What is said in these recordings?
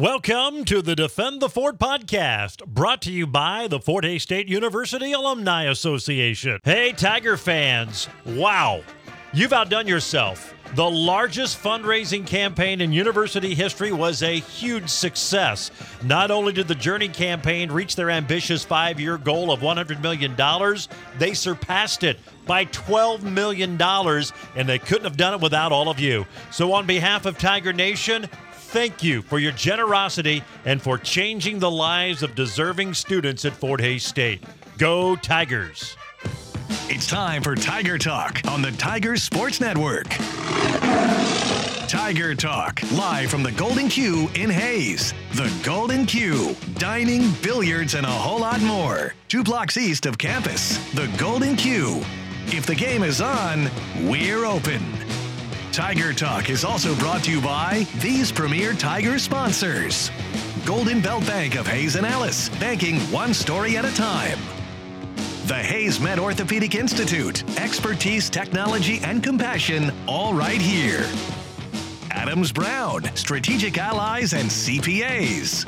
Welcome to the Defend the Fort podcast, brought to you by the Fort Hays State University Alumni Association. Hey, Tiger fans, wow, you've outdone yourself. The largest fundraising campaign in university history was a huge success. Not only did the Journey campaign reach their ambitious five year goal of $100 million, they surpassed it by $12 million, and they couldn't have done it without all of you. So, on behalf of Tiger Nation, thank you for your generosity and for changing the lives of deserving students at Fort Hays State. Go Tigers! It's time for Tiger Talk on the Tiger Sports Network. Tiger Talk, live from the Golden Q in Hays. The Golden Q, dining, billiards, and a whole lot more. Two blocks east of campus. The Golden Q. If the game is on, we're open. Tiger Talk is also brought to you by these premier Tiger sponsors Golden Belt Bank of Hays and Ellis, banking one story at a time. The Hays Med Orthopedic Institute, expertise, technology, and compassion, all right here. Adams Brown, strategic allies and CPAs.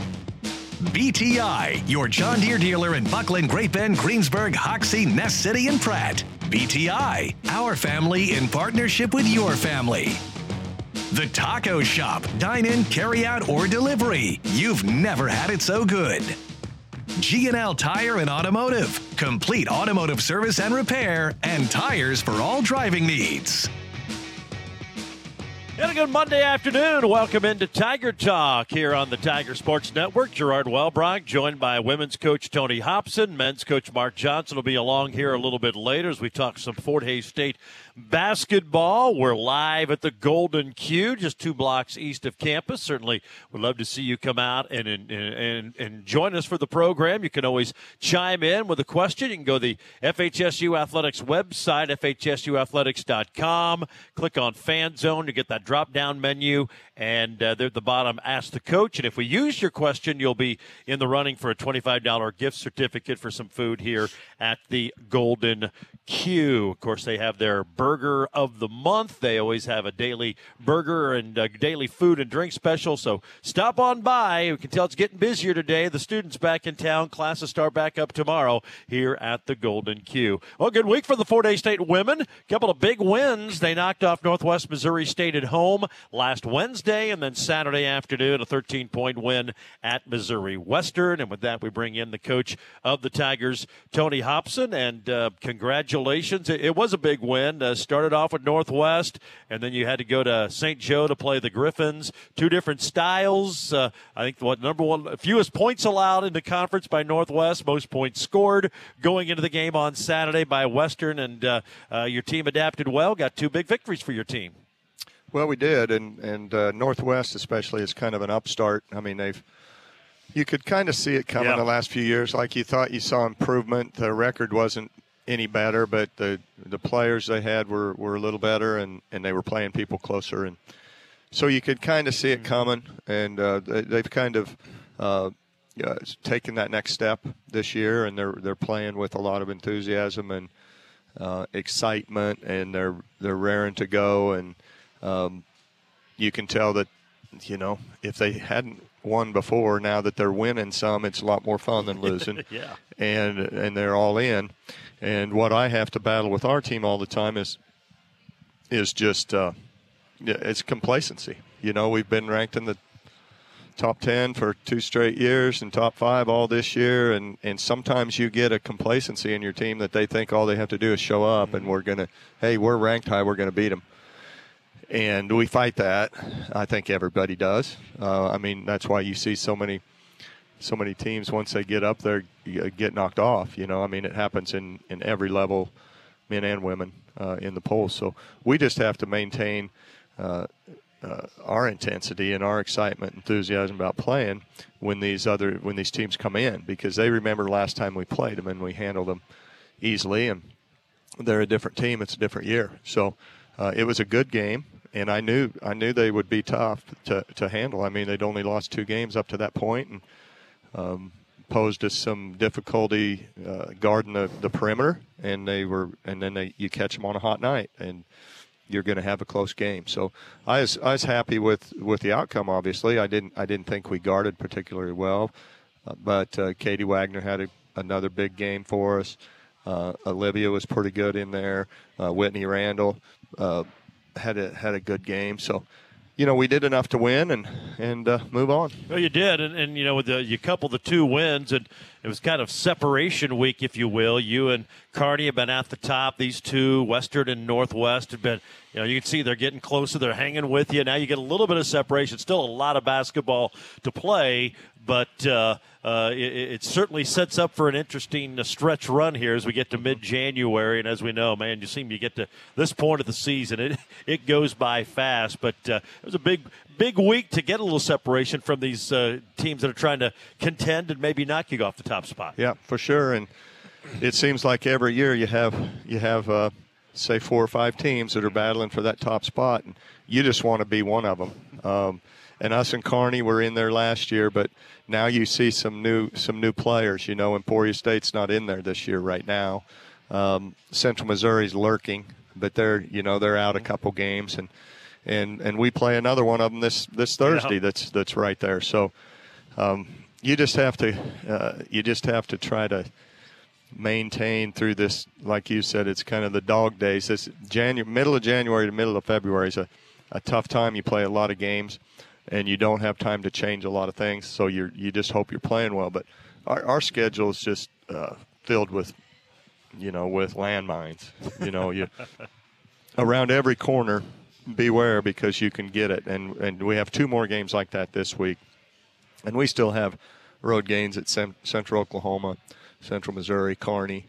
BTI, your John Deere dealer in Bucklin, Great Bend, Greensburg, Hoxie, Ness City, and Pratt. BTI, our family in partnership with your family. The Taco Shop, dine in, carry out, or delivery. You've never had it so good. G&L Tire and Automotive, complete automotive service and repair, and tires for all driving needs. And a good Monday afternoon. Welcome into Tiger Talk here on the Tiger Sports Network. Gerard Wellbrock, joined by women's coach Tony Hobson. Men's coach Mark Johnson will be along here a little bit later as we talk some Fort Hays State basketball. We're live at the Golden Q, just two blocks east of campus. Certainly we'd love to see you come out and, and, and, and join us for the program. You can always chime in with a question. You can go to the FHSU Athletics website, FHSUathletics.com. Click on Fan Zone to get that drop down menu. And uh, there at the bottom, ask the coach. And if we use your question, you'll be in the running for a $25 gift certificate for some food here at the Golden Q. Of course, they have their burger of the month. They always have a daily burger and uh, daily food and drink special. So stop on by. We can tell it's getting busier today. The students back in town. Classes start back up tomorrow here at the Golden Q. Well, good week for the Fort Hays State women. A couple of big wins. They knocked off Northwest Missouri State at home last Wednesday, and then Saturday afternoon a 13 point win at Missouri Western. And with that, we bring in the coach of the Tigers, Tony Hobson, and uh, congratulations. It, it, was a big win. Uh, started off with Northwest, and then you had to go to St. Joe to play the Griffins. Two different styles. Uh, I think what number one, fewest points allowed in the conference by Northwest, most points scored going into the game on Saturday by Western, and uh, uh, your team adapted well. Got two big victories for your team. Well, we did, and and uh, Northwest especially is kind of an upstart. I mean, they've you could kind of see it coming yeah. the last few years. Like you thought you saw improvement. The record wasn't any better, but the the players they had were, were a little better, and, and they were playing people closer, and so you could kind of see it mm-hmm. coming. And uh, they, have kind of uh, uh, taken that next step this year, and they're they're playing with a lot of enthusiasm and uh, excitement, and they're they're raring to go, and um, you can tell that you know if they hadn't won before. Now that they're winning some, it's a lot more fun than losing. yeah. And and they're all in. And what I have to battle with our team all the time is is just uh, it's complacency. You know, we've been ranked in the top 10 for two straight years and top five all this year. And, and sometimes you get a complacency in your team that they think all they have to do is show up and we're going to, hey, we're ranked high, we're going to beat them and we fight that. I think everybody does. Uh, I mean, that's why you see so many, so many teams once they get up there get knocked off. You know, I mean, it happens in in every level, men and women uh, in the polls. So we just have to maintain. Uh, uh, our intensity and our excitement, enthusiasm about playing when these other when these teams come in because they remember last time we played them and we handled them easily and they're a different team. It's a different year, so uh, it was a good game and I knew I knew they would be tough to, to handle. I mean, they'd only lost two games up to that point, and um, posed us some difficulty uh, guarding the, the perimeter. And they were, and then they you catch them on a hot night, and you're going to have a close game. So I was I was happy with with the outcome. Obviously, I didn't I didn't think we guarded particularly well, uh, but uh, Katie Wagner had a, another big game for us. Uh, Olivia was pretty good in there. Uh, Whitney Randall had a had a good game. So you know, we did enough to win and and uh, move on. Well, you did, and, and you know, the, you couple the two wins, and it was kind of separation week, if you will. You and Kearney have been at the top. These two, Western and Northwest, have been. You know, you can see they're getting closer. They're hanging with you. Now you get a little bit of separation. Still a lot of basketball to play, but uh, uh, it, it, certainly sets up for an interesting uh, stretch run here as we get to mid January. And as we know, man, you seem you get to this point of the season, it it goes by fast. But uh, it was a big big week to get a little separation from these uh, teams that are trying to contend and maybe knock you off the top spot. Yeah, for sure. And it seems like every year you have you have uh, say four or five teams that are battling for that top spot, and you just want to be one of them. Um, and us and Kearney were in there last year, but now you see some new some new players. You know, Emporia State's not in there this year right now. Um, Central Missouri's lurking, but they're you know they're out a couple games, and and and we play another one of them this this Thursday. Yeah. That's that's right there. So um, you just have to uh, you just have to try to maintain through this. Like you said, it's kind of the dog days. This January, middle of January to middle of February is a, a tough time. You play a lot of games and you don't have time to change a lot of things. So you you just hope you're playing well. But our, our schedule is just uh, filled with, you know, with landmines. You know, you around every corner. Beware because you can get it, and and we have two more games like that this week, and we still have road games at Central Oklahoma, Central Missouri, Kearney,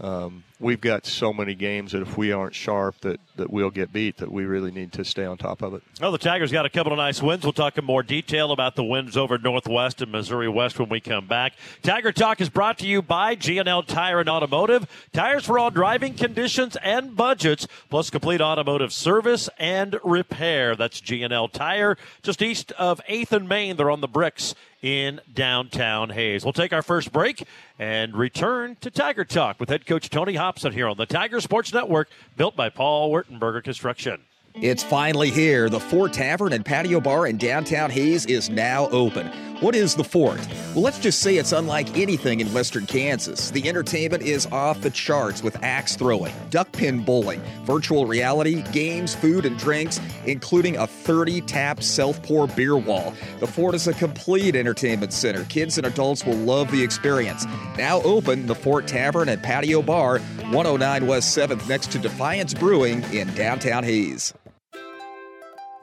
um, we've got so many games that if we aren't sharp that, that we'll get beat that we really need to stay on top of it. Well, the Tigers got a couple of nice wins. We'll talk in more detail about the wins over Northwest and Missouri West when we come back. Tiger Talk is brought to you by G&L Tire and Automotive. Tires for all driving conditions and budgets, plus complete automotive service and repair. That's G&L Tire, just east of 8th and Main. They're on the bricks in downtown Hays. We'll take our first break and return to Tiger Talk with head coach Tony Hobson here on the Tiger Sports Network, built by Paul Wertenberger Construction. It's finally here. The Fort Tavern and Patio Bar in downtown Hays is now open. What is the Fort? Well, let's just say it's unlike anything in western Kansas. The entertainment is off the charts with axe throwing, duck pin bowling, virtual reality, games, food, and drinks, including a 30 tap self pour beer wall. The Fort is a complete entertainment center. Kids and adults will love the experience. Now open, the Fort Tavern and Patio Bar, 109 West 7th, next to Defiance Brewing in downtown Hays.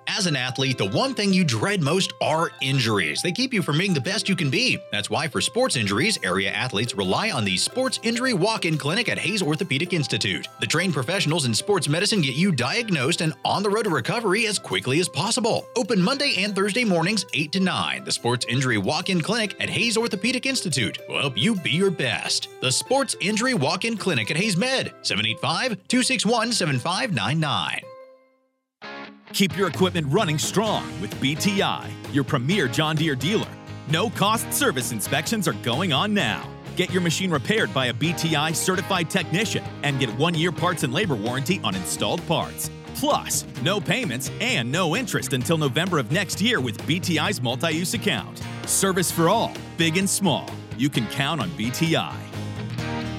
As an athlete, the one thing you dread most are injuries. They keep you from being the best you can be. That's why, for sports injuries, area athletes rely on the Sports Injury Walk In Clinic at Hays Orthopedic Institute. The trained professionals in sports medicine get you diagnosed and on the road to recovery as quickly as possible. Open Monday and Thursday mornings, 8 to 9. The Sports Injury Walk In Clinic at Hays Orthopedic Institute will help you be your best. The Sports Injury Walk In Clinic at Hays Med, 785 261 7599. Keep your equipment running strong with BTI, your premier John Deere dealer. No cost service inspections are going on now. Get your machine repaired by a BTI certified technician and get one year parts and labor warranty on installed parts. Plus, no payments and no interest until November of next year with BTI's multi use account. Service for all, big and small. You can count on BTI.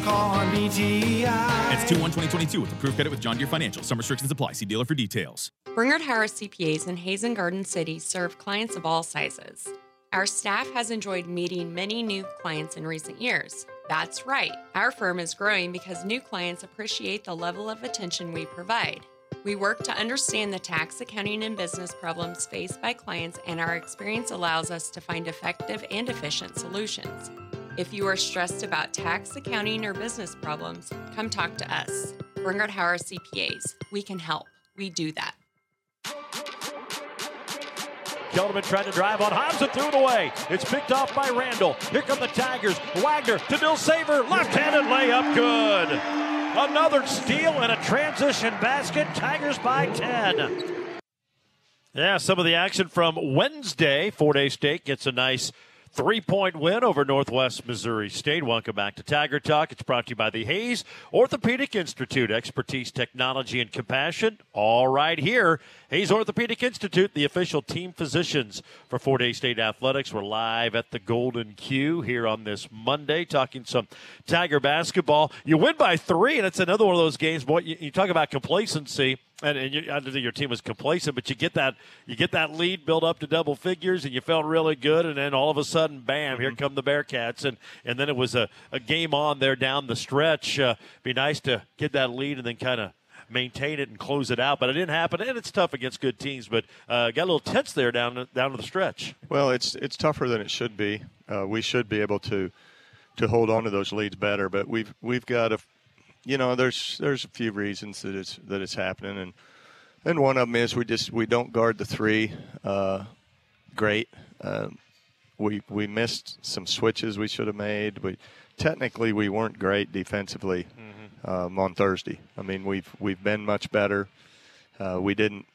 Call BTI. It's 2 1 2022 with approved credit with John Deere Financial. Some restrictions apply. See dealer for details. Bernard Harris CPAs in Hays and Garden City serve clients of all sizes. Our staff has enjoyed meeting many new clients in recent years. That's right, our firm is growing because new clients appreciate the level of attention we provide. We work to understand the tax, accounting, and business problems faced by clients, and our experience allows us to find effective and efficient solutions. If you are stressed about tax, accounting, or business problems, come talk to us. Bernard Harris CPAs. We can help. We do that. Kelderman trying to drive on Hobbs and threw it away. It's picked off by Randall. Here come the Tigers. Wagner to Dilsaver. Left-handed layup. Good. Another steal and a transition basket. Tigers by 10. Yeah, some of the action from Wednesday. Fort Hays State gets a nice three point win over Northwest Missouri State. Welcome back to Tiger Talk. It's brought to you by the Hays Orthopedic Institute. Expertise, technology, and compassion, all right here. Hays Orthopedic Institute, the official team physicians for Fort Hays State Athletics. We're live at the Golden Q here on this Monday, talking some Tiger basketball. You win by three, and it's another one of those games. Boy, you, you talk about complacency and, and you, I don't think your team was complacent, but you get that you get that lead built up to double figures, and you felt really good, and then all of a sudden, bam! Mm-hmm. Here come the Bearcats, and and then it was a, a game on there down the stretch. Uh, be nice to get that lead and then kind of maintain it and close it out, but it didn't happen, and it's tough against good teams. But uh, got a little tense there down down to the stretch. Well, it's it's tougher than it should be. Uh, we should be able to to hold on to those leads better, but we've we've got a you know, there's there's a few reasons that it's that it's happening, and and one of them is we just we don't guard the three uh, great. Um, we we missed some switches we should have made. We technically we weren't great defensively mm-hmm. um, on Thursday. I mean we've we've been much better. Uh, we didn't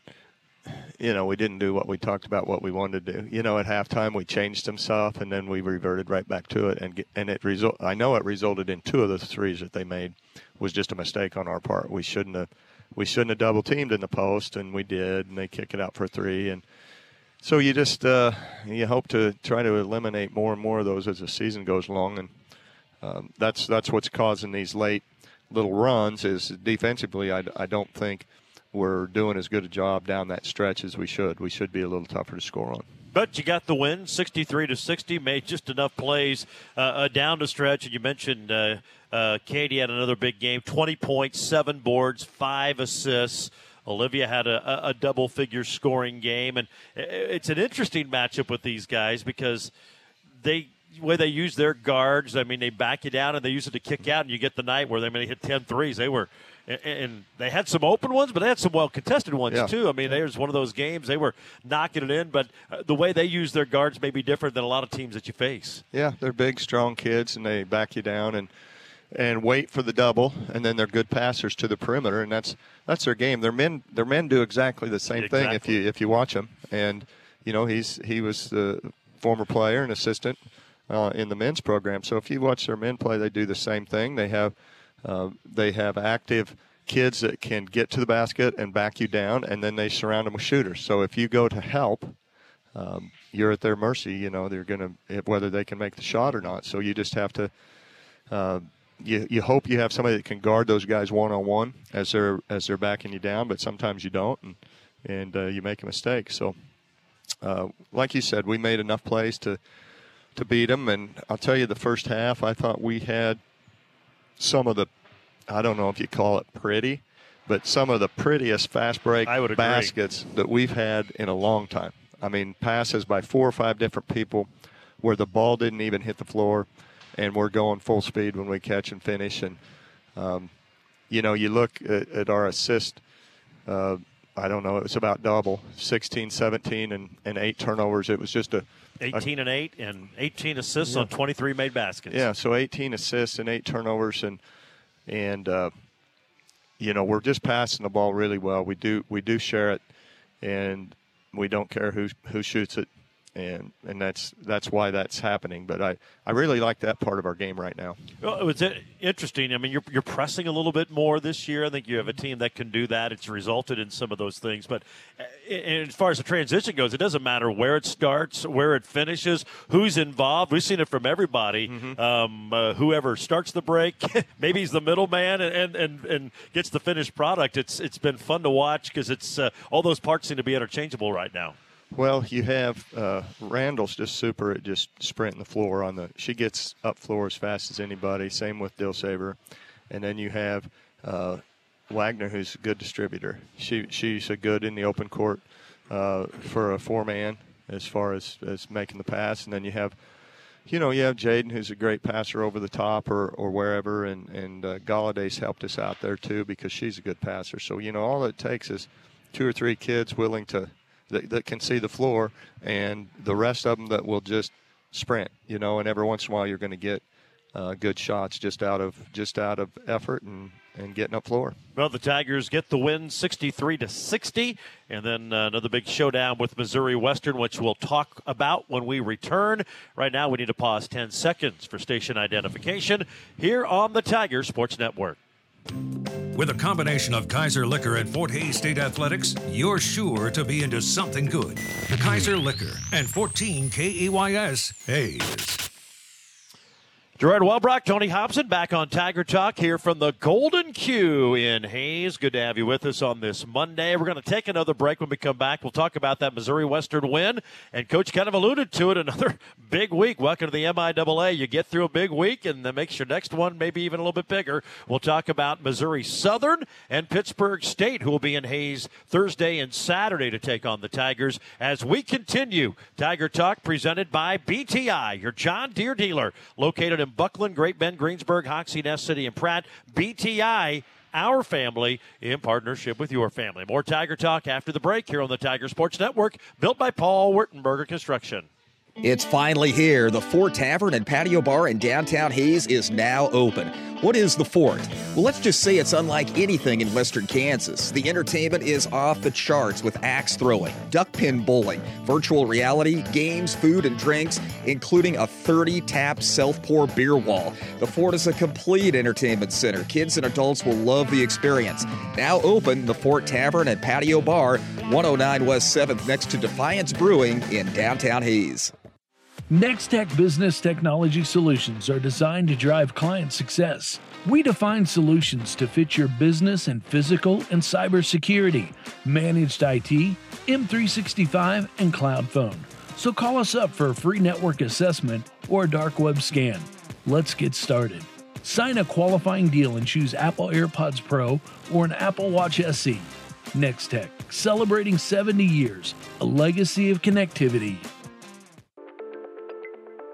you know, we didn't do what we talked about what we wanted to do. You know, at halftime we changed some stuff and then we reverted right back to it and get, and it result I know it resulted in two of the threes that they made was just a mistake on our part. We shouldn't have we shouldn't have double teamed in the post, and we did, and they kick it out for three. And so you just uh, you hope to try to eliminate more and more of those as the season goes along, and um, that's that's what's causing these late little runs. Is defensively, I, I don't think we're doing as good a job down that stretch as we should. We should be a little tougher to score on. But you got the win, 63 to 60. Made just enough plays uh, uh, down the stretch, and you mentioned uh, uh, Katie had another big game 20 points, seven boards, five assists. Olivia had a, a double figure scoring game. And it's an interesting matchup with these guys because they way they use their guards, I mean, they back you down and they use it to kick out, and you get the night where they may hit 10 threes. They were, and they had some open ones, but they had some well contested ones yeah. too. I mean, there's one of those games they were knocking it in, but uh, the way they use their guards may be different than a lot of teams that you face. Yeah, they're big, strong kids, and they back you down and and wait for the double, and then they're good passers to the perimeter, and that's that's their game. Their men their men do exactly the same exactly. thing if you if you watch them. And you know he's he was the former player and assistant uh, in the men's program. So if you watch their men play, they do the same thing. They have they have active kids that can get to the basket and back you down, and then they surround them with shooters. So if you go to help, um, you're at their mercy. You know they're going to whether they can make the shot or not. So you just have to. Uh, you, you hope you have somebody that can guard those guys one on one as they're as they're backing you down, but sometimes you don't, and and uh, you make a mistake. So, uh, like you said, we made enough plays to to beat them, and I'll tell you, the first half, I thought we had some of the, I don't know if you call it pretty, but some of the prettiest fast break baskets that we've had in a long time. I mean, passes by four or five different people where the ball didn't even hit the floor and we're going full speed when we catch and finish. And um, you know, you look at, at our assist. Uh, I don't know. It was about double, 16, 17, and, and eight turnovers. It was just a 18 and eight, and 18 assists yeah. on 23 made baskets. Yeah, so 18 assists and eight turnovers, and and uh, you know we're just passing the ball really well. We do we do share it, and we don't care who who shoots it and and that's that's why that's happening. But I, I really like that part of our game right now. Well, it's interesting. I mean, you're you're pressing a little bit more this year. I think you have a team that can do that. It's resulted in some of those things. But as far as the transition goes, it doesn't matter where it starts, where it finishes, who's involved. We've seen it from everybody. Mm-hmm. Um, uh, whoever starts the break, maybe he's the middleman and, and and gets the finished product. It's it's been fun to watch because it's uh, all those parts seem to be interchangeable right now. Well, you have uh, Randall's just super at just sprinting the floor on the. She gets up floor as fast as anybody. Same with Dilsaver, and then you have uh, Wagner, who's a good distributor. She she's a good in the open court uh, for a four man as far as as making the pass, and then you have. You know, you have Jaden, who's a great passer over the top or, or wherever, and and uh, Golladay's helped us out there too because she's a good passer. So you know, all it takes is two or three kids willing to that, that can see the floor, and the rest of them that will just sprint. You know, and every once in a while you're going to get uh, good shots just out of just out of effort and and getting up floor. Well, the Tigers get the win 63 to 60, and then uh, another big showdown with Missouri Western, which we'll talk about when we return. Right now, we need to pause 10 seconds for station identification here on the Tiger Sports Network. With a combination of Kaiser Liquor and Fort Hays State Athletics, you're sure to be into something good. The Kaiser Liquor and 14 KAYS Hays. Gerard Wellbrock, Tony Hobson back on Tiger Talk here from the Golden Q in Hays. Good to have you with us on this Monday. We're going to take another break when we come back. We'll talk about that Missouri Western win. And Coach kind of alluded to it another big week. Welcome to the MIAA. You get through a big week and that makes your next one maybe even a little bit bigger. We'll talk about Missouri Southern and Pittsburgh State, who will be in Hays Thursday and Saturday to take on the Tigers as we continue. Tiger Talk presented by BTI, your John Deere dealer, located in Bucklin, Great Bend, Greensburg, Hoxie, Ness City, and Pratt. BTI, our family, in partnership with your family. More Tiger Talk after the break here on the Tiger Sports Network, built by Paul Wertenberger Construction. It's finally here. The Fort Tavern and Patio Bar in downtown Hays is now open. What is the Fort? Well, let's just say it's unlike anything in western Kansas. The entertainment is off the charts with axe throwing, duck pin bowling, virtual reality, games, food, and drinks, including a 30 tap self pour beer wall. The Fort is a complete entertainment center. Kids and adults will love the experience. Now open, the Fort Tavern and Patio Bar, 109 West 7th, next to Defiance Brewing in downtown Hays. Nextech Business Technology Solutions are designed to drive client success. We define solutions to fit your business and physical and cybersecurity, managed IT, M365, and cloud phone. So call us up for a free network assessment or a dark web scan. Let's get started. Sign a qualifying deal and choose Apple AirPods Pro or an Apple Watch SE. Nextech, celebrating 70 years, a legacy of connectivity.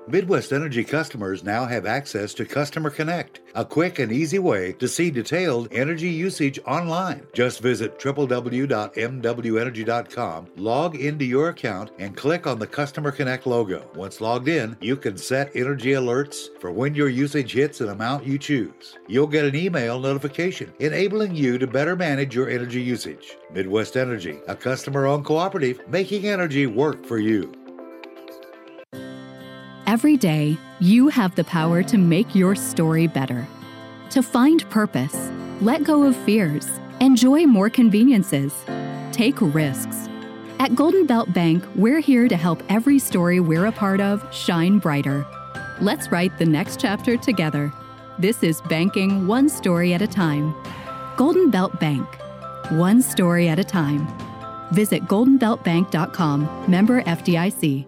Midwest Energy customers now have access to Customer Connect, a quick and easy way to see detailed energy usage online. Just visit www.mwenergy.com, log into your account, and click on the Customer Connect logo. Once logged in, you can set energy alerts for when your usage hits an amount you choose. You'll get an email notification enabling you to better manage your energy usage. Midwest Energy, a customer owned cooperative making energy work for you. Every day, you have the power to make your story better. To find purpose, let go of fears, enjoy more conveniences, take risks. At Golden Belt Bank, we're here to help every story we're a part of shine brighter. Let's write the next chapter together. This is banking one story at a time. Golden Belt Bank, one story at a time. Visit goldenbeltbank.com, member FDIC.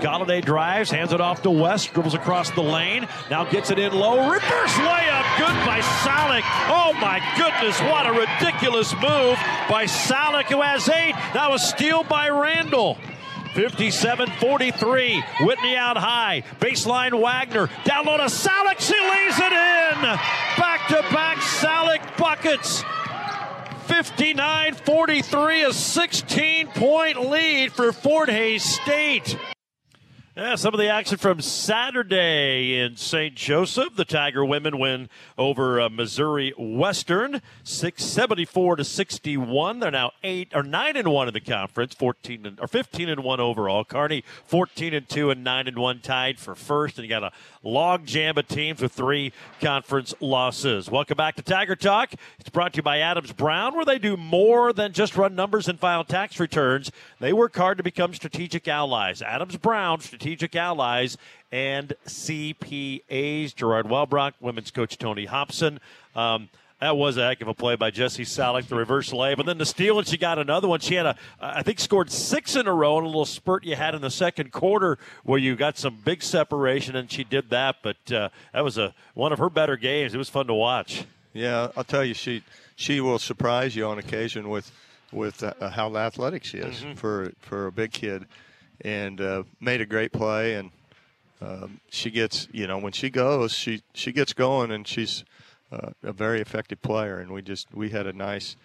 Golladay drives, hands it off to West, dribbles across the lane, now gets it in low, reverse layup, good by Salik. Oh my goodness, what a ridiculous move by Salik, who has eight. Now a steal by Randall. 57 43. Whitney out high. Baseline Wagner. Down low to Salik. She lays it in. Back to back Salik buckets. 59 43, a 16 point lead for Fort Hays State. Yeah, some of the action from Saturday in St. Joseph. The Tiger women win over uh, Missouri Western, six seventy four to sixty one. They're now eight or nine and one in the conference, fourteen and, or fifteen and one overall. Kearney fourteen and two and nine and one tied for first, and you got a log jam of teams with three conference losses. Welcome back to Tiger Talk. It's brought to you by Adams Brown, where they do more than just run numbers and file tax returns. They work hard to become strategic allies. Adams Brown, strategic allies, and CPAs. Gerard Wellbrock, women's coach Tony Hobson. Um, that was a heck of a play by Jesse Salik, the reverse lay. But then the steal, and she got another one. She had a, I think, scored six in a row in a little spurt you had in the second quarter where you got some big separation, and she did that. But uh, that was a one of her better games. It was fun to watch. Yeah, I'll tell you, she she will surprise you on occasion with with uh, how athletic she is mm-hmm. for for a big kid, and uh, made a great play. And um, she gets, you know, when she goes, she she gets going, and she's uh, a very effective player, and we just we had a nice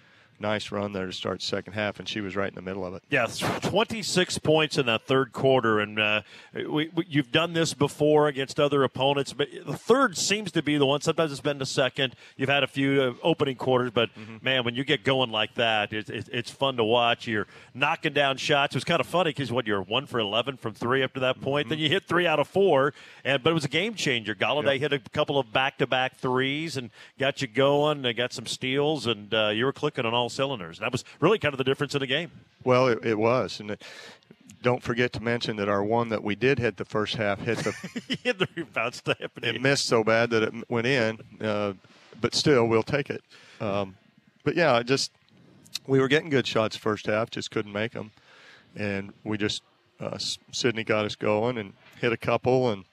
nice run there to start second half, and she was right in the middle of it. Yeah, 26 points in that third quarter, and uh, we, we, you've done this before against other opponents, but the third seems to be the one. Sometimes it's been the second. You've had a few uh, opening quarters, but mm-hmm. man, when you get going like that, it, it, it's fun to watch. You're knocking down shots. It was kind of funny because what you're one for 11 from three up to that point, mm-hmm. then you hit three out of four, and but it was a game changer. Golladay yep. hit a couple of back-to-back threes and got you going. They got some steals, and uh, you were clicking on all cylinders. That was really kind of the difference in the game. Well, it, it was, and it, don't forget to mention that our one that we did hit the first half hit the hit the rebound step. It missed so bad that it went in, uh, but still we'll take it. Um, but yeah, just we were getting good shots first half, just couldn't make them, and we just uh, Sydney got us going and hit a couple, and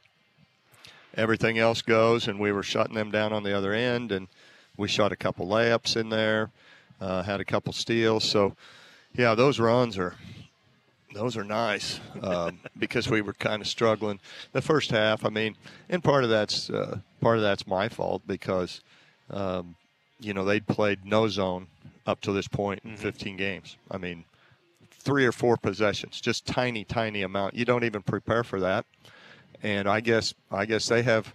everything else goes, and we were shutting them down on the other end, and we shot a couple layups in there, uh, had a couple steals, so yeah, those runs are those are nice um, because we were kind of struggling the first half. I mean, and part of that's uh, part of that's my fault because um, you know they'd played no zone up to this point in mm-hmm. 15 games. I mean, three or four possessions, just tiny, tiny amount. You don't even prepare for that, and I guess I guess they have.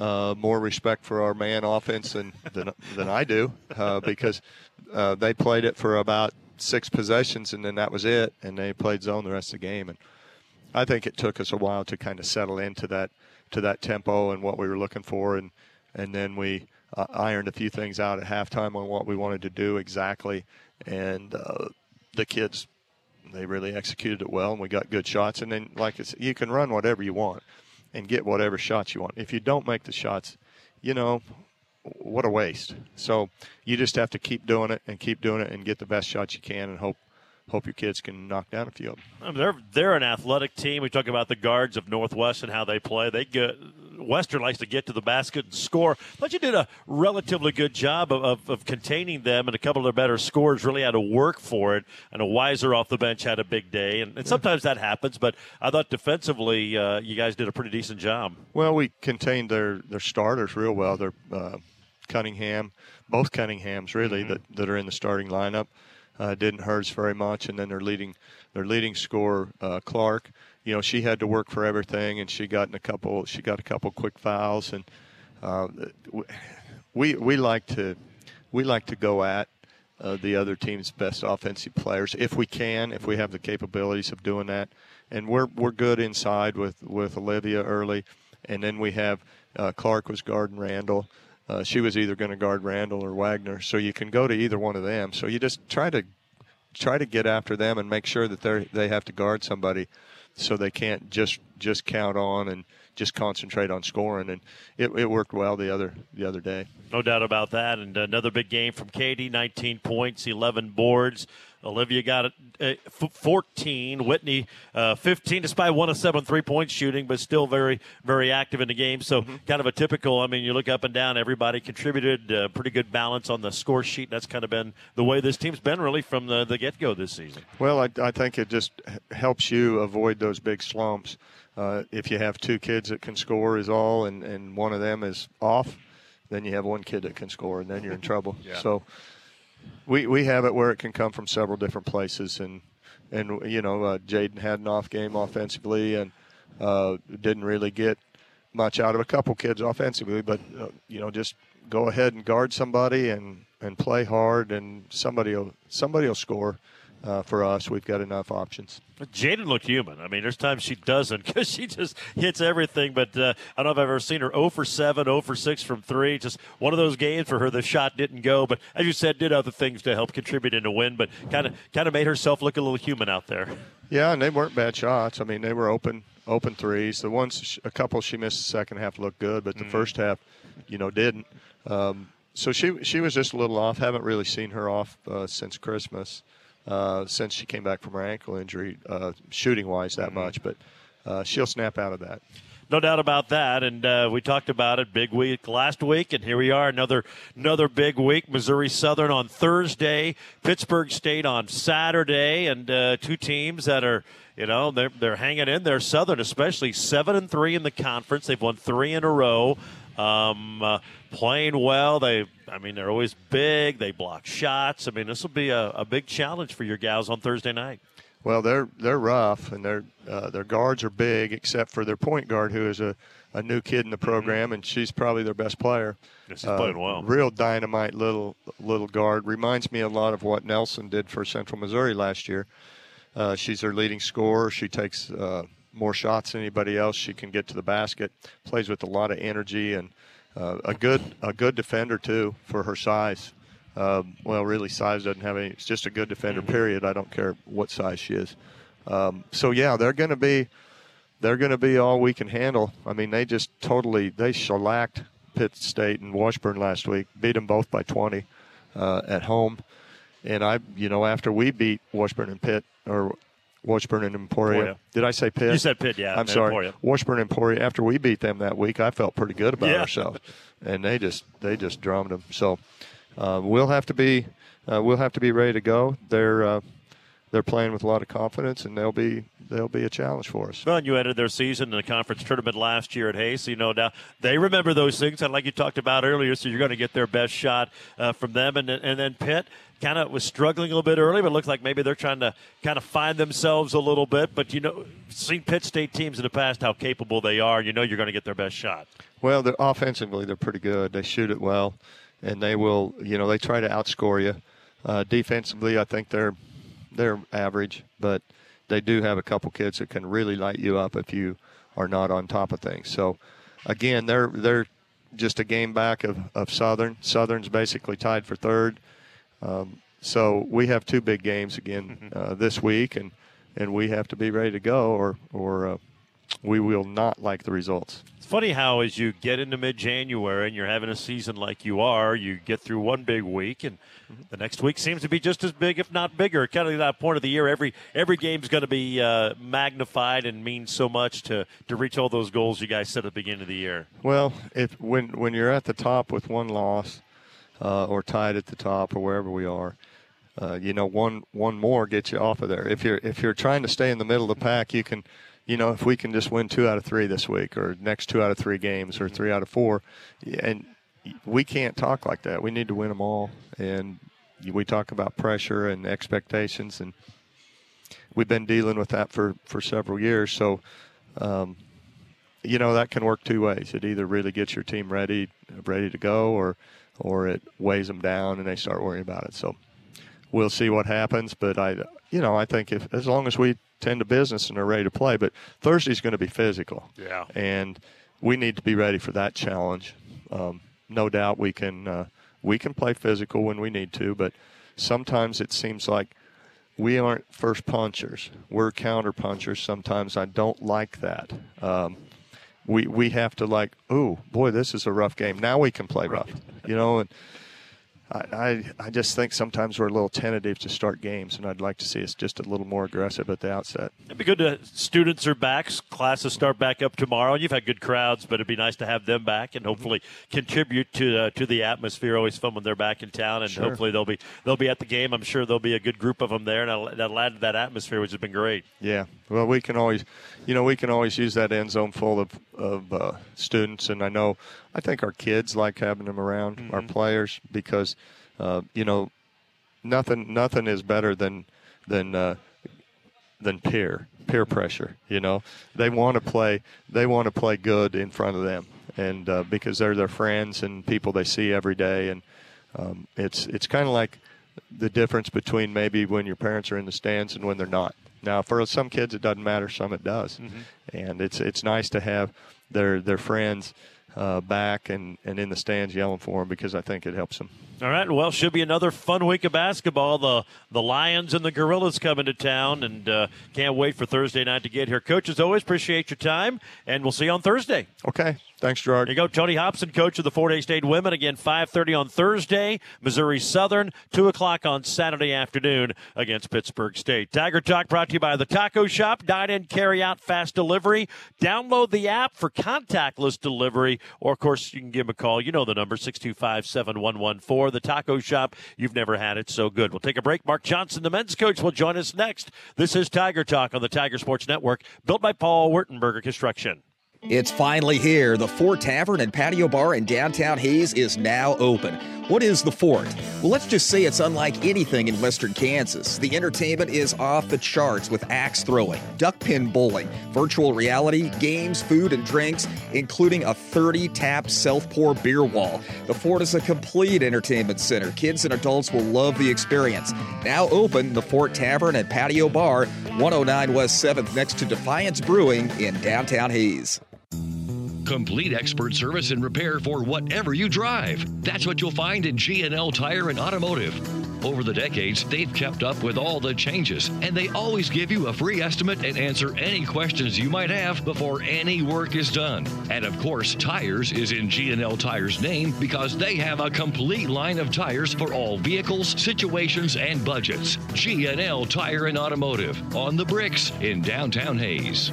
Uh, more respect for our man offense than than, than I do uh, because uh, they played it for about six possessions, and then that was it. And they played zone the rest of the game. And I think it took us a while to kind of settle into that to that tempo and what we were looking for, and and then we uh, ironed a few things out at halftime on what we wanted to do exactly, and uh, the kids they really executed it well, and we got good shots. And then, like I said, you can run whatever you want and get whatever shots you want. If you don't make the shots, you know, what a waste. So you just have to keep doing it and keep doing it and get the best shots you can and hope hope your kids can knock down a few of them. They're they're an athletic team. We talk about the guards of Northwest and how they play. They get Western likes to get to the basket and score. But you did a relatively good job of, of, of, containing them, and a couple of their better scores really had to work for it. And a wiser off the bench had a big day, and, and sometimes that happens. But I thought defensively, uh, you guys did a pretty decent job. Well, we contained their their starters real well. Their uh, Cunningham, both Cunninghams really mm-hmm. that, that are in the starting lineup. Uh, didn't hurt very much, and then their leading their leading scorer uh, Clark. You know, she had to work for everything, and she got in a couple. She got a couple quick fouls, and uh, we we like to we like to go at uh, the other team's best offensive players if we can, if we have the capabilities of doing that. And we're we're good inside with with Olivia early, and then we have uh, Clark was guarding Randall uh, she was either going to guard Randall or Wagner. So you can go to either one of them. So you just try to try to get after them and make sure that they they have to guard somebody, so they can't just just count on and just concentrate on scoring. And it, it worked well the other the other day. No doubt about that. And another big game from Katie, 19 points, 11 boards. Olivia got uh, 14. Whitney uh, 15, despite one of seven three point shooting, but still very, very active in the game. So, mm-hmm. kind of a typical. I mean, you look up and down, everybody contributed. Uh, pretty good balance on the score sheet. That's kind of been the way this team's been really from the, the get go this season. Well, I, I, think it just helps you avoid those big slumps. Uh, if you have two kids that can score, is all, and, and one of them is off, then you have one kid that can score, and then you're in trouble. yeah. So, we we have it where it can come from several different places, and and you know uh, Jaden had an off game offensively and uh, didn't really get much out of a couple kids offensively, but uh, you know just go ahead and guard somebody and and play hard, and somebody will somebody will score uh, for us. We've got enough options. Jaden looked human. I mean, there's times she doesn't because she just hits everything. But uh, I don't know if I've ever seen her 0 for 7, 0 for 6 from 3. Just one of those games for her. The shot didn't go. But as you said, did other things to help contribute in the win. But kind of kind of made herself look a little human out there. Yeah, and they weren't bad shots. I mean, they were open open threes. The ones, a couple she missed the second half looked good, but the mm. first half, you know, didn't. Um, so she she was just a little off. Haven't really seen her off uh, since Christmas uh, since she came back from her ankle injury, uh, shooting wise, that mm-hmm. much. But uh, she'll snap out of that. No doubt about that, and uh, we talked about it. Big week last week, and here we are, another another big week. Missouri Southern on Thursday, Pittsburgh State on Saturday, and uh, two teams that are you know they're they're hanging in there. Southern, especially seven and three in the conference. They've won three in a row. Um, uh, playing well. They, I mean, they're always big. They block shots. I mean, this will be a, a big challenge for your gals on Thursday night. Well, they're they're rough, and their uh, their guards are big, except for their point guard, who is a, a new kid in the program, mm-hmm. and she's probably their best player. Yes, she's uh, playing well. Real dynamite little little guard. Reminds me a lot of what Nelson did for Central Missouri last year. Uh, she's their leading scorer. She takes uh, more shots than anybody else. She can get to the basket. Plays with a lot of energy and uh, a good a good defender too for her size. Um, well, really, size doesn't have any. It's just a good defender. Period. I don't care what size she is. Um, so yeah, they're going to be they're going to be all we can handle. I mean, they just totally they shellacked Pitt State and Washburn last week, beat them both by 20 uh, at home. And I, you know, after we beat Washburn and Pitt or Washburn and Emporia. Emporia. Did I say Pitt? You said Pitt, yeah. I'm sorry. Emporia. Washburn and Emporia. After we beat them that week, I felt pretty good about yeah. ourselves, and they just they just drummed them. So uh, we'll have to be uh, we'll have to be ready to go. They're uh, they're playing with a lot of confidence, and they'll be they'll be a challenge for us. Well, you ended their season in the conference tournament last year at Hays. So, you know, now they remember those things, and like you talked about earlier, so you're going to get their best shot uh, from them. And, and then Pitt kind of was struggling a little bit early, but looked like maybe they're trying to kind of find themselves a little bit. But, you know, seen Pitt State teams in the past, how capable they are, you know you're going to get their best shot. Well, they're, offensively, they're pretty good. They shoot it well and they will, you know, they try to outscore you. Uh, defensively, I think they're they're average, but they do have a couple kids that can really light you up if you are not on top of things. So, again, they're they're just a game back of, of Southern. Southern's basically tied for third. Um, so we have two big games again mm-hmm. uh, this week, and and we have to be ready to go, or or uh, we will not like the results. It's funny how, as you get into mid January and you're having a season like you are, you get through one big week, and mm-hmm. the next week seems to be just as big, if not bigger. Kind of that point of the year, every every game's going to be uh, magnified and mean so much to to reach all those goals you guys set at the beginning of the year. Well, if when when you're at the top with one loss, uh, or tied at the top, or wherever we are. Uh, you know, one one more gets you off of there. If you're if you're trying to stay in the middle of the pack, you can you know, if we can just win two out of three this week, or next two out of three games, or three out of four, and we can't talk like that. We need to win them all, and we talk about pressure and expectations, and we've been dealing with that for for several years. So, um, you know, that can work two ways. It either really gets your team ready, ready to go, or or it weighs them down and they start worrying about it. So, we'll see what happens. But I, you know, I think if as long as we tend to business and are ready to play. But Thursday's going to be physical. Yeah. And we need to be ready for that challenge. Um, no doubt we can uh, we can play physical when we need to, but sometimes it seems like we aren't first punchers. We're counter punchers. Sometimes I don't like that. Um, we we have to like, oh boy, this is a rough game. Now we can play rough, you know. And I, I, just think sometimes we're a little tentative to start games, and I'd like to see us just a little more aggressive at the outset. It'd be good to students are back, classes start back up tomorrow. and You've had good crowds, but it'd be nice to have them back and hopefully contribute to uh, to the atmosphere. Always fun when they're back in town, and sure. hopefully they'll be they'll be at the game. I'm sure there'll be a good group of them there, and that'll, that'll add to that atmosphere, which has been great. Yeah, well, we can always, you know, we can always use that end zone full of of uh, students, and I know I think our kids like having them around, mm-hmm. our players, because uh, you know, nothing nothing is better than than uh, than peer peer pressure. You know, they want to play they want to play good in front of them, and uh, because they're their friends and people they see every day, and um, it's it's kind of like the difference between maybe when your parents are in the stands and when they're not. Now, for some kids, it doesn't matter. Some it does, mm-hmm. and it's it's nice to have their their friends uh, back and, and in the stands yelling for them because I think it helps them. All right. Well, should be another fun week of basketball. The the Lions and the Gorillas coming to town, and uh, can't wait for Thursday night to get here. Coach, as always, appreciate your time, and we'll see you on Thursday. Okay. Thanks, Gerard. There you go. Tony Hobson, coach of the Fort Hays State women. Again, 5.30 on Thursday. Missouri Southern, 2 o'clock on Saturday afternoon against Pittsburgh State. Tiger Talk brought to you by the Taco Shop. Dine in, carry out, fast delivery. Download the app for contactless delivery. Or, of course, you can give them a call. You know the number, 625 7114. The Taco Shop. You've never had it so good. We'll take a break. Mark Johnson, the men's coach, will join us next. This is Tiger Talk on the Tiger Sports Network, built by Paul Wertenberger Construction. It's finally here. The Fort Tavern and Patio Bar in downtown Hays is now open. What is the Fort? Well, let's just say it's unlike anything in western Kansas. The entertainment is off the charts with axe throwing, duck pin bowling, virtual reality, games, food, and drinks, including a 30 tap self pour beer wall. The Fort is a complete entertainment center. Kids and adults will love the experience. Now open, the Fort Tavern and Patio Bar, 109 West 7th, next to Defiance Brewing in downtown Hays. Complete expert service and repair for whatever you drive. That's what you'll find at G&L Tire and Automotive. Over the decades, they've kept up with all the changes, and they always give you a free estimate and answer any questions you might have before any work is done. And of course, tires is in G&L Tire's name because they have a complete line of tires for all vehicles, situations, and budgets. G&L Tire and Automotive on the bricks in downtown Hays.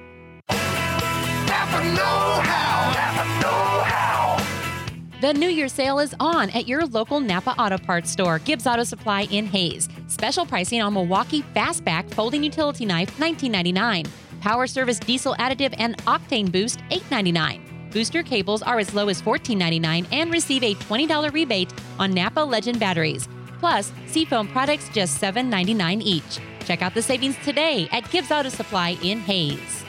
The New Year sale is on at your local Napa Auto Parts store, Gibbs Auto Supply in Hays. Special pricing on Milwaukee Fastback folding utility knife, $19.99. Power Service diesel additive and octane boost, $8.99. Booster cables are as low as $14.99 and receive a $20 rebate on Napa Legend batteries. Plus, Seafoam products just $7.99 each. Check out the savings today at Gibbs Auto Supply in Hays.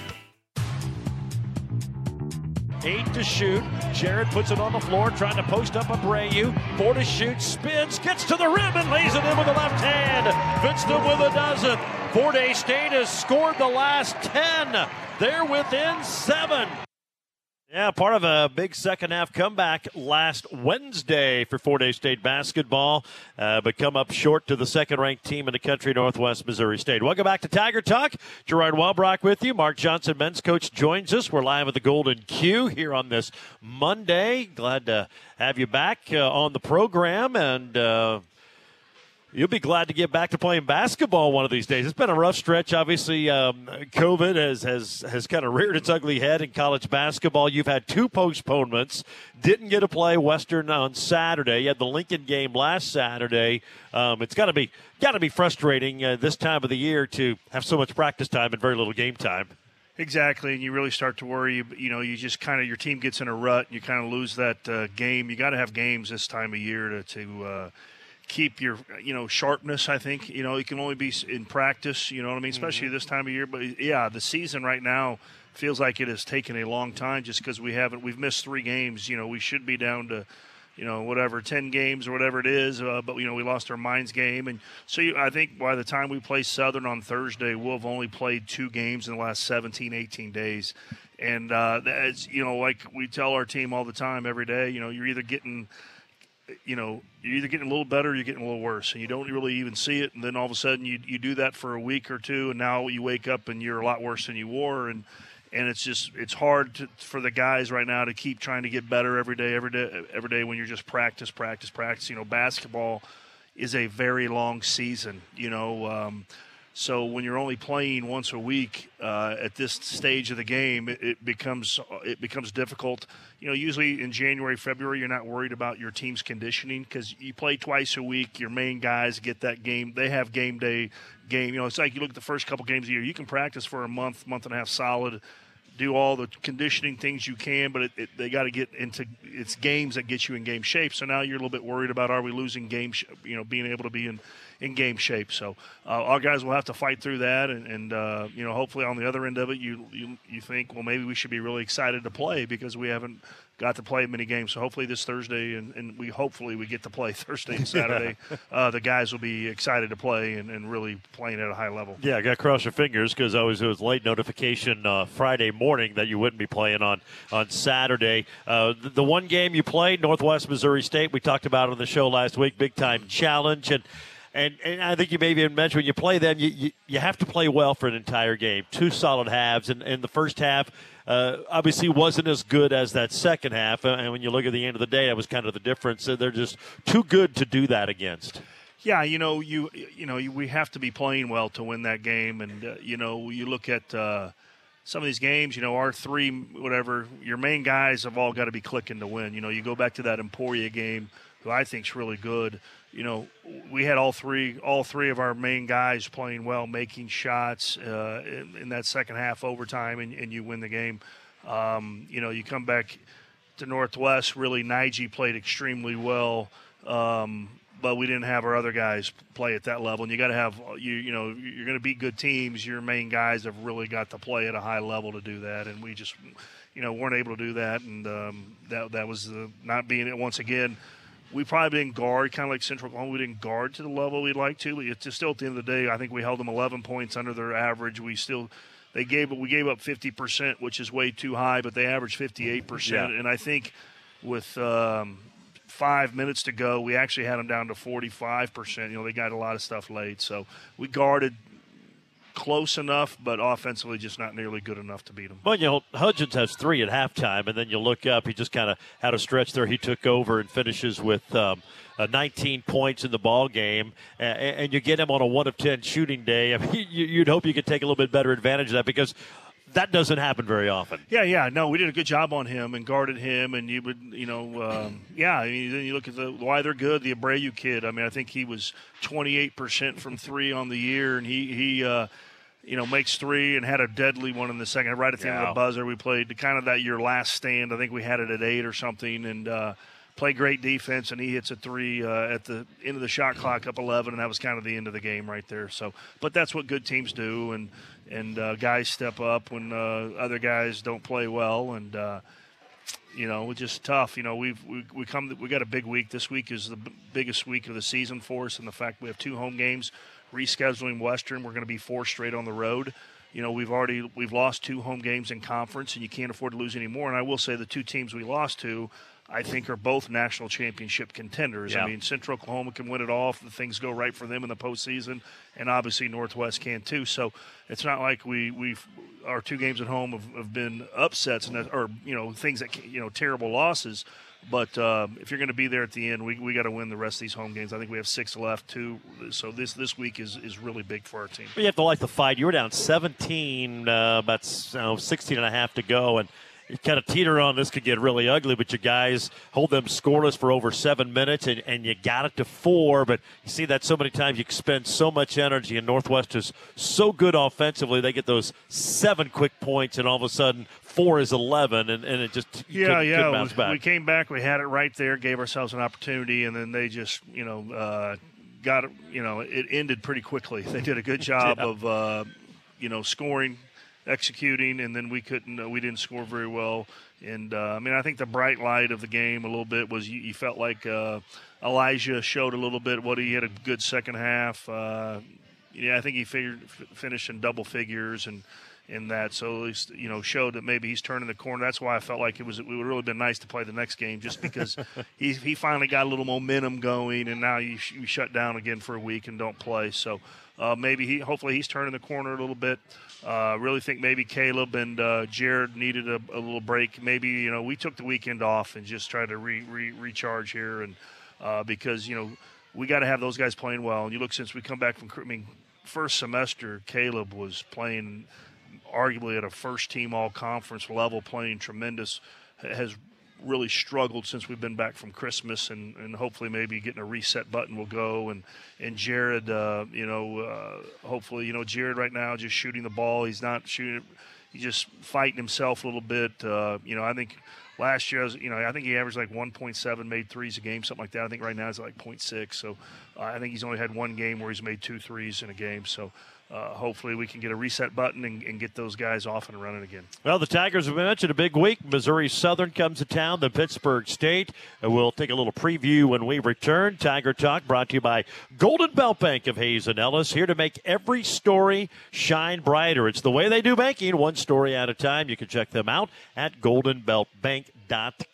Eight to shoot. Jared puts it on the floor, trying to post up Abreu. Four to shoot, spins, gets to the rim, and lays it in with the left hand. Vitztum with a dozen. Fort Hays State has scored the last 10. They're within seven. Yeah, part of a big second half comeback last Wednesday for Fort Hays State basketball, uh, but come up short to the second ranked team in the country, Northwest Missouri State. Welcome back to Tiger Talk. Gerard Wellbrock with you. Mark Johnson, men's coach, joins us. We're live at the Golden Q here on this Monday. Glad to have you back uh, on the program and. Uh, You'll be glad to get back to playing basketball one of these days. It's been a rough stretch. Obviously, um, COVID has, has, has kind of reared its ugly head in college basketball. You've had two postponements. Didn't get to play Western on Saturday. You had the Lincoln game last Saturday. Um, it's got to be got to be frustrating uh, this time of the year to have so much practice time and very little game time. Exactly, and you really start to worry. You, you know, you just kind of your team gets in a rut. And you kind of lose that uh, game. You got to have games this time of year to to. Uh, keep your you know sharpness. I think you know it can only be in practice. You know what I mean, especially mm-hmm. this time of year. But yeah, the season right now feels like it has taken a long time just because we haven't we've missed three games. You know, we should be down to you know whatever 10 games or whatever it is uh, but you know we lost our minds game and so you, i think by the time we play southern on thursday we'll have only played two games in the last 17 18 days and uh, as you know like we tell our team all the time every day you know you're either getting you know, you're either getting a little better or you're getting a little worse, and you don't really even see it. And then all of a sudden, you you do that for a week or two, and now you wake up and you're a lot worse than you were. And and it's just it's hard to, for the guys right now to keep trying to get better every day, every day, every day when you're just practice, practice, practice. You know, basketball is a very long season. You know. Um, so when you're only playing once a week uh, at this stage of the game, it, it, becomes it becomes difficult. You know, usually in January, February, you're not worried about your team's conditioning because you play twice a week. Your main guys get that game; they have game day game. You know, it's like you look at the first couple games a year. You can practice for a month, month and a half solid, do all the conditioning things you can, but it, they got to get into it's games that get you in game shape. So now you're a little bit worried about are we losing game, sh- you know, being able to be in in game shape. So uh, our guys will have to fight through that, and, and uh, you know, hopefully on the other end of it, you, you you think, well, maybe we should be really excited to play because we haven't got to play many games. So hopefully this Thursday, and, and we hopefully we get to play Thursday and Saturday. uh, the guys will be excited to play and, and really playing at a high level. Yeah, I got to cross your fingers because I was it was late notification uh, Friday morning that you wouldn't be playing on on Saturday. Uh, the, the, one game you played, Northwest Missouri State, we talked about on the show last week, big time challenge and And, and I think you maybe even mentioned when you play them, you, you, you have to play well for an entire game. Two solid halves. And in the first half, uh, obviously wasn't as good as that second half. And when you look at the end of the day, that was kind of the difference. They're just too good to do that against. Yeah, you know, you you know, we have to be playing well to win that game, and uh, you know, you look at uh, some of these games. You know, our three, whatever, your main guys have all got to be clicking to win. You know, you go back to that Emporia game, who I think's really good. You know, we had all three, all three of our main guys playing well, making shots uh, in, in, that second half overtime, and, and you win the game. Um, you know, you come back to Northwest. Really, Nige played extremely well. Um, but we didn't have our other guys play at that level. And you got to have you you know you're going to beat good teams. Your main guys have really got to play at a high level to do that, and we just you know weren't able to do that, and um, that that was the, not being it once again. We probably didn't guard, kind of like Central Oklahoma. We didn't guard to the level we'd like to, but it's just still at the end of the day, I think we held them 11 points under their average. We still they gave we gave up 50 percent, which is way too high, but they averaged 58 percent, and I think with um, five minutes to go, we actually had them down to 45%. You know, they got a lot of stuff late. So we guarded close enough, but offensively just not nearly good enough to beat them. Well, you know, Hudgins has three at halftime, and then you look up, he just kind of had a stretch there. He took over and finishes with um, uh, 19 points in the ball game, and, and, you get him on a one of 10 shooting day. I mean, you'd hope you could take a little bit better advantage of that because that doesn't happen very often. Yeah, yeah, no, we did a good job on him and guarded him, and you would, you know, um, yeah. I mean, then you look at the why they're good. The Abreu kid. I mean, I think he was 28 percent from three on the year, and he he. Uh, you know, makes three and had a deadly one in the second, right at the yeah. end of the buzzer. We played kind of that your last stand. I think we had it at eight or something, and uh, play great defense. And he hits a three uh, at the end of the shot clock, up 11, and that was kind of the end of the game right there. So, but that's what good teams do, and and uh, guys step up when uh, other guys don't play well, and uh, you know it's just tough. You know we've we, we come we got a big week. This week is the b- biggest week of the season for us, and the fact we have two home games. Rescheduling Western, we're going to be four straight on the road. You know we've already we've lost two home games in conference, and you can't afford to lose any more. And I will say the two teams we lost to I think are both national championship contenders. Yeah. I mean, Central Oklahoma can win it all if things go right for them in the postseason, and obviously Northwest can too. So it's not like we we our two games at home have, have been upsets and or you know things that you know terrible losses. But uh, if you're going to be there at the end, we, we got to win the rest of these home games. I think we have six left too. So this this week is, is really big for our team. You have to like the fight. You were down 17, uh, about you know, 16 and a half to go, and you kind of teeter on this could get really ugly, but you guys hold them scoreless for over seven minutes, and, and you got it to four. But you see that so many times, you spend so much energy, and Northwest is so good offensively. They get those seven quick points, and all of a sudden, four is 11, and, and it just yeah, could, yeah. Could we, we, came back, we had it right there, gave ourselves an opportunity, and then they just, you know, uh, got it, you know, it ended pretty quickly. They did a good job yeah. of, uh, you know, scoring executing, and then we couldn't. Uh, we didn't score very well. And uh, I mean, I think the bright light of the game a little bit was you, you felt like uh, Elijah showed a little bit what he had a good second half. Uh, yeah, I think he figured f- finished in double figures and in that. So at least you know showed that maybe he's turning the corner. That's why I felt like it was it would really been nice to play the next game, just because he he finally got a little momentum going, and now you, sh- you shut down again for a week and don't play. So uh, maybe he hopefully he's turning the corner a little bit. I uh, really think maybe Caleb and uh, Jared needed a, a, little break. Maybe you know we took the weekend off and just tried to re, re, recharge here, and uh, because you know we got to have those guys playing well. And you look since we come back from, I mean, first semester, Caleb was playing arguably at a first team all conference level, playing tremendous. Has really struggled since we've been back from Christmas, and, and hopefully maybe getting a reset button will go. And and Jared, uh, you know, uh, hopefully, you know, Jared right now just shooting the ball. He's not shooting. He's just fighting himself a little bit. Uh, you know, I think last year, was you know, I think he averaged like 1.7 made threes a game, something like that. I think right now he's like 0.6. So uh, I think he's only had one game where he's made two threes in a game. So uh, hopefully we can get a reset button and, and, get those guys off and running again. Well, the Tigers have been mentioned a big week. Missouri Southern comes to town, the Pittsburgh State. We'll take a little preview when we return. Tiger Talk brought to you by Golden Belt Bank of Hays and Ellis, here to make every story shine brighter. It's the way they do banking, one story at a time. You can check them out at goldenbeltbank.com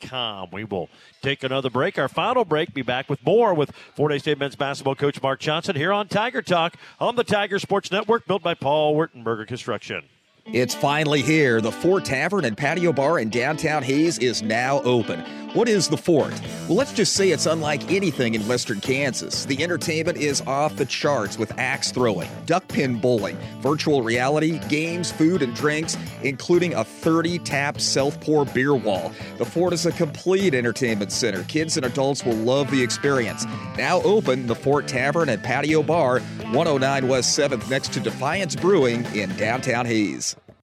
com. We will take another break. Our final break. Be back with more with Hays State men's basketball coach Mark Johnson here on Tiger Talk on the Tiger Sports Network, built by Paul Wertenberger Construction. It's finally here. The Fort Tavern and Patio Bar in downtown Hays is now open. What is the fort? Well, let's just say it's unlike anything in western Kansas. The entertainment is off the charts with axe throwing, duck pin bowling, virtual reality, games, food, and drinks, including a 30 tap self pour beer wall. The fort is a complete entertainment center. Kids and adults will love the experience. Now open, the Fort Tavern and Patio Bar, 109 West 7th, next to Defiance Brewing in downtown Hays.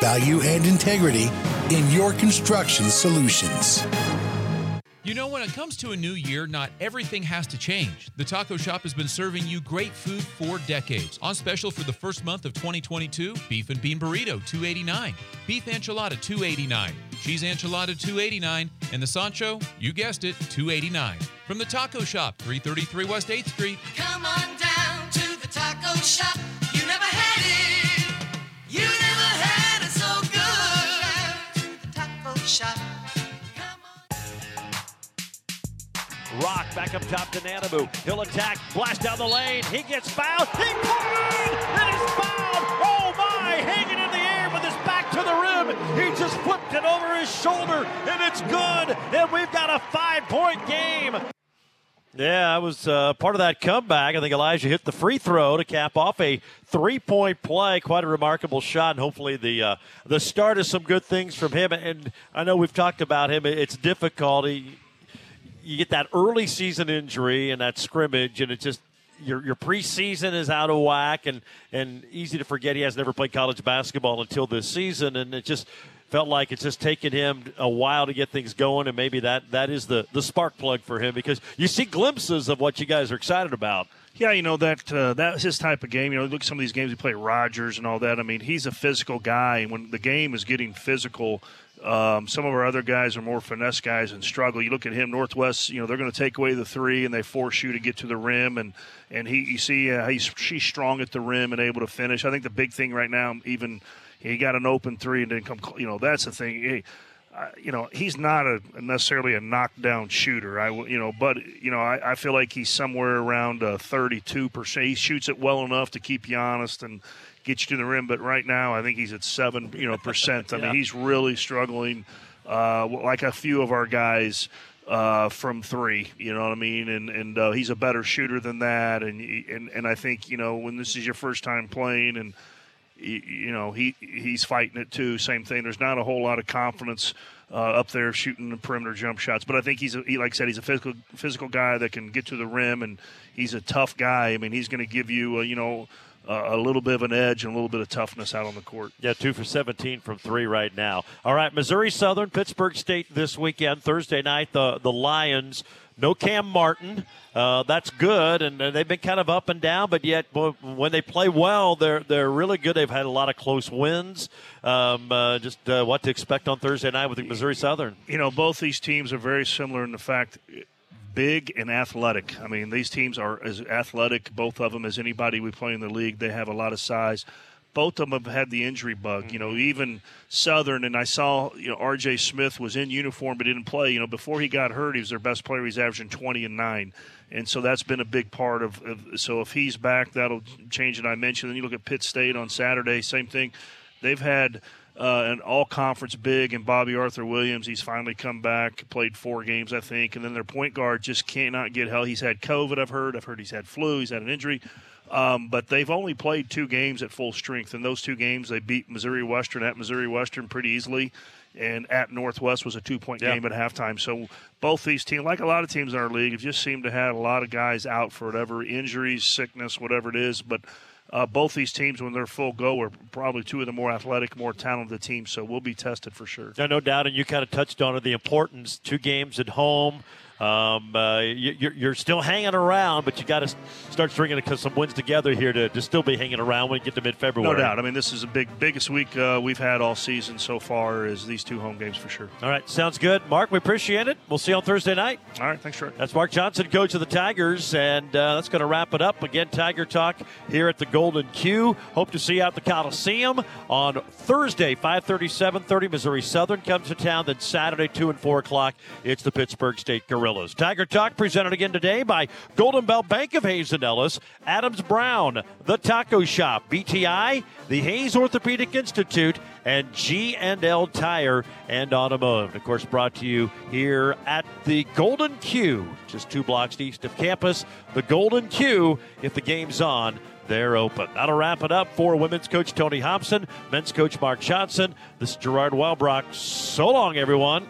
value, and integrity in your construction solutions. You know, when it comes to a new year, not everything has to change. The Taco Shop has been serving you great food for decades. On special for the first month of 2022, beef and bean burrito, 289, beef enchilada, 289, cheese enchilada, 289, and the Sancho, you guessed it, 289. From the Taco Shop, 333 West 8th Street. Come on down to the taco shop. Rock back up top to Nanabu. He'll attack, blast down the lane. He gets fouled. He played! It is fouled! Oh my! Hanging in the air with his back to the rim. He just flipped it over his shoulder, and it's good. And we've got a five-point game. Yeah, I was uh, part of that comeback. I think Elijah hit the free throw to cap off a three-point play. Quite a remarkable shot, and hopefully the uh, the start of some good things from him. And I know we've talked about him. It's difficult. He, you get that early season injury and that scrimmage, and it just your your preseason is out of whack, and and easy to forget he has never played college basketball until this season, and it just felt like it's just taken him a while to get things going, and maybe that that is the the spark plug for him because you see glimpses of what you guys are excited about. Yeah, you know that uh, that's his type of game. You know, look at some of these games he played at Rogers and all that. I mean, he's a physical guy, and when the game is getting physical, um, some of our other guys are more finesse guys and struggle. You look at him, Northwest. You know, they're going to take away the three and they force you to get to the rim, and and he, you see, uh, he's she's strong at the rim and able to finish. I think the big thing right now, even he got an open three and didn't come. You know, that's the thing. Uh, you know, he's not a necessarily a knockdown shooter. I, you know, but you know, I, I feel like he's somewhere around thirty-two percent. He shoots it well enough to keep you honest and get you to the rim. But right now, I think he's at seven, you know, percent. I Yeah. mean, he's really struggling, uh, like a few of our guys. Uh, from three, you know what I mean, and and uh, he's a better shooter than that, and and and I think you know when this is your first time playing, and you, you know he he's fighting it too. Same thing. There's not a whole lot of confidence uh, up there shooting the perimeter jump shots, but I think he's a, he like I said he's a physical physical guy that can get to the rim, and he's a tough guy. I mean, he's going to give you uh, you know a little bit of an edge and a little bit of toughness out on the court. Yeah, two for 17 from three right now. All right, Missouri Southern, Pittsburgh State this weekend, Thursday night. The the Lions, no Cam Martin. Uh, that's good, and uh, they've been kind of up and down, but yet when they play well, they're they're really good. They've had a lot of close wins. Um, uh, just uh, what to expect on Thursday night with the Missouri Southern. you know, both these teams are very similar in the fact big and athletic. I mean, these teams are as athletic, both of them, as anybody we play in the league. They have a lot of size. Both of them have had the injury bug. You know, mm-hmm. even Southern, and I saw, you know, R.J. Smith was in uniform but didn't play. You know, before he got hurt, he was their best player. He's averaging 20 and 9. And so that's been a big part of, of so if he's back, that'll change it. I mentioned. Then you look at Pitt State on Saturday, same thing. They've had uh, an all conference big, and Bobby Arthur Williams. He's finally come back, played four games, I think, and then their point guard just cannot get held. He's had COVID, I've heard. I've heard he's had flu. He's had an injury. Um, but they've only played two games at full strength. In those two games, they beat Missouri Western at Missouri Western pretty easily, and at Northwest was a two point Yeah. game at halftime. So both these teams, like a lot of teams in our league, have just seemed to have a lot of guys out for whatever injuries, sickness, whatever it is. But uh, both these teams, when they're full go, are probably two of the more athletic, more talented teams. So we'll be tested for sure. No, no doubt, and you kind of touched on it, the importance. Two games at home. Um, uh, you, you're, still hanging around, but you got to start stringing some wins together here to, to still be hanging around when you get to mid-February. No doubt. I mean, this is the big, biggest week uh, we've had all season so far. Is these two home games for sure. All right, sounds good, Mark. We appreciate it. We'll see you on Thursday night. All right, thanks, Troy. That's Mark Johnson, coach of the Tigers, and uh, that's going to wrap it up. Again, Tiger Talk here at the Golden Q. Hope to see you out at the Coliseum on Thursday, 5:30, 7:30. Missouri Southern comes to town. Then Saturday, 2 and 4 o'clock, it's the Pittsburgh State Gorillas. Tiger Talk presented again today by Golden Belt Bank of Hays and Ellis, Adams Brown, The Taco Shop, BTI, the Hays Orthopedic Institute, and G&L Tire and Automotive. Of course, brought to you here at the Golden Q, just two blocks east of campus. The Golden Q, if the game's on, they're open. That'll wrap it up for women's coach Tony Hobson, men's coach Mark Johnson. This is Gerard Wellbrock. So long, everyone.